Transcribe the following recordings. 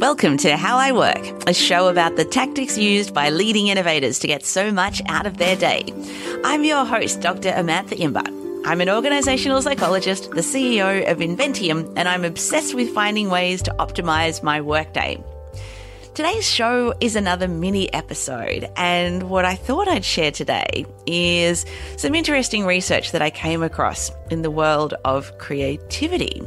Welcome to How I Work, a show about the tactics used by leading innovators to get so much out of their day. I'm your host, Dr. Amantha Imber. I'm an organizational psychologist, the CEO of Inventium, and I'm obsessed with finding ways to optimize my workday. Today's show is another mini episode, and what I thought I'd share today is some interesting research that I came across in the world of creativity.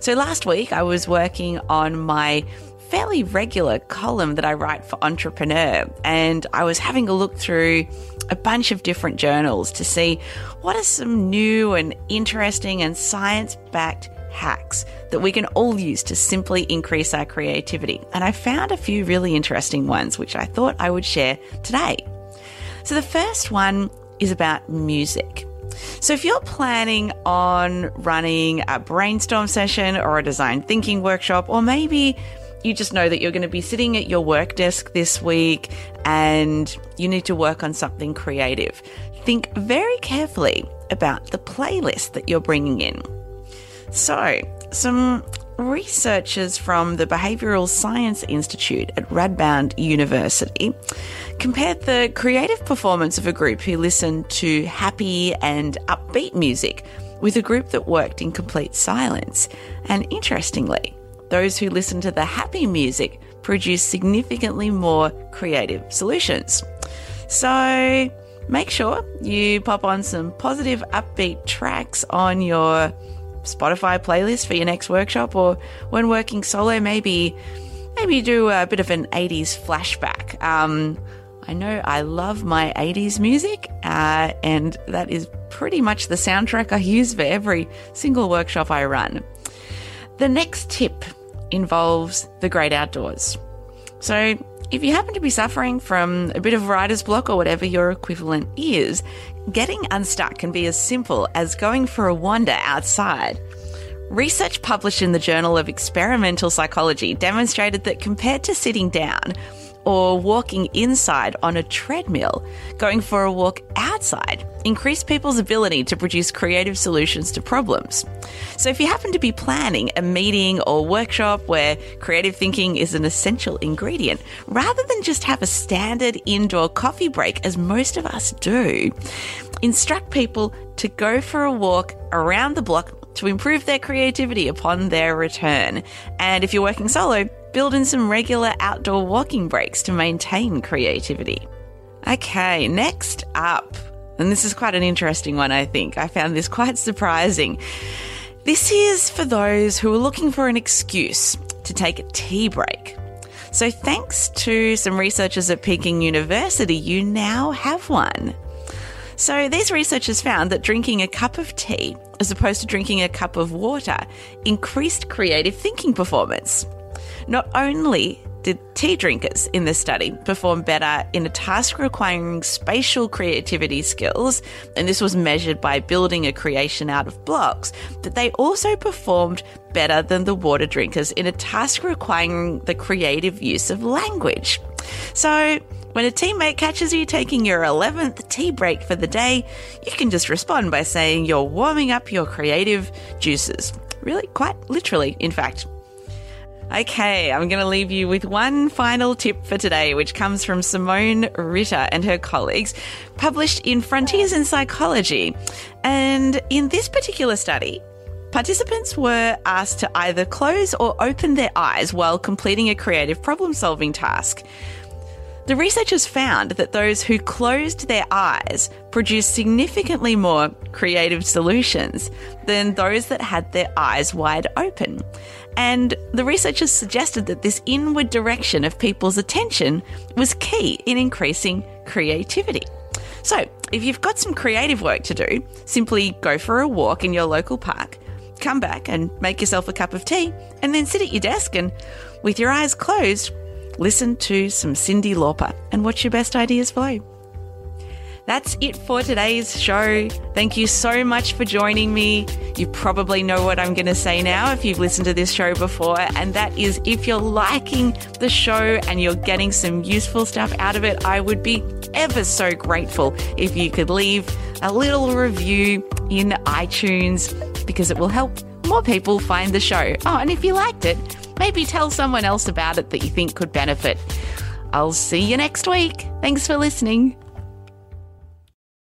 So, last week I was working on my fairly regular column that I write for Entrepreneur, and I was having a look through a bunch of different journals to see what are some new and interesting and science backed hacks that we can all use to simply increase our creativity. And I found a few really interesting ones, which I thought I would share today. So the first one is about music. So, if you're planning on running a brainstorm session or a design thinking workshop, or maybe you just know that you're going to be sitting at your work desk this week and you need to work on something creative, think very carefully about the playlist that you're bringing in. So, some researchers from the Behavioral Science Institute at Radboud University compared the creative performance of a group who listened to happy and upbeat music with a group that worked in complete silence. And interestingly, those who listen to the happy music produce significantly more creative solutions. So, make sure you pop on some positive, upbeat tracks on your Spotify playlist for your next workshop, or when working solo, maybe maybe do a bit of an 80s flashback. Um, I know I love my 80s music, uh, and that is pretty much the soundtrack I use for every single workshop I run. The next tip involves the great outdoors. So, if you happen to be suffering from a bit of writer's block or whatever your equivalent is, getting unstuck can be as simple as going for a wander outside. Research published in the Journal of Experimental Psychology demonstrated that compared to sitting down, or walking inside on a treadmill, going for a walk outside increase people's ability to produce creative solutions to problems. So, if you happen to be planning a meeting or workshop where creative thinking is an essential ingredient, rather than just have a standard indoor coffee break as most of us do, instruct people to go for a walk around the block to improve their creativity upon their return. And if you're working solo, build in some regular outdoor walking breaks to maintain creativity. Okay, next up, and this is quite an interesting one, I think. I found this quite surprising. This is for those who are looking for an excuse to take a tea break. So, thanks to some researchers at Peking University, you now have one. So, these researchers found that drinking a cup of tea, as opposed to drinking a cup of water, increased creative thinking performance. Not only did tea drinkers in this study perform better in a task requiring spatial creativity skills, and this was measured by building a creation out of blocks, but they also performed better than the water drinkers in a task requiring the creative use of language. So, when a teammate catches you taking your 11th tea break for the day, you can just respond by saying you're warming up your creative juices. Really, quite literally, in fact. Okay, I'm going to leave you with one final tip for today, which comes from Simone Ritter and her colleagues, published in Frontiers in Psychology. And in this particular study, participants were asked to either close or open their eyes while completing a creative problem solving task. The researchers found that those who closed their eyes produced significantly more creative solutions than those that had their eyes wide open. And the researchers suggested that this inward direction of people's attention was key in increasing creativity. So, if you've got some creative work to do, simply go for a walk in your local park, come back and make yourself a cup of tea, and then sit at your desk and, with your eyes closed, listen to some Cyndi Lauper and watch your best ideas flow. That's it for today's show. Thank you so much for joining me. You probably know what I'm going to say now if you've listened to this show before, and that is if you're liking the show and you're getting some useful stuff out of it, I would be ever so grateful if you could leave a little review in iTunes because it will help more people find the show. Oh, and if you liked it, maybe tell someone else about it that you think could benefit. I'll see you next week. Thanks for listening.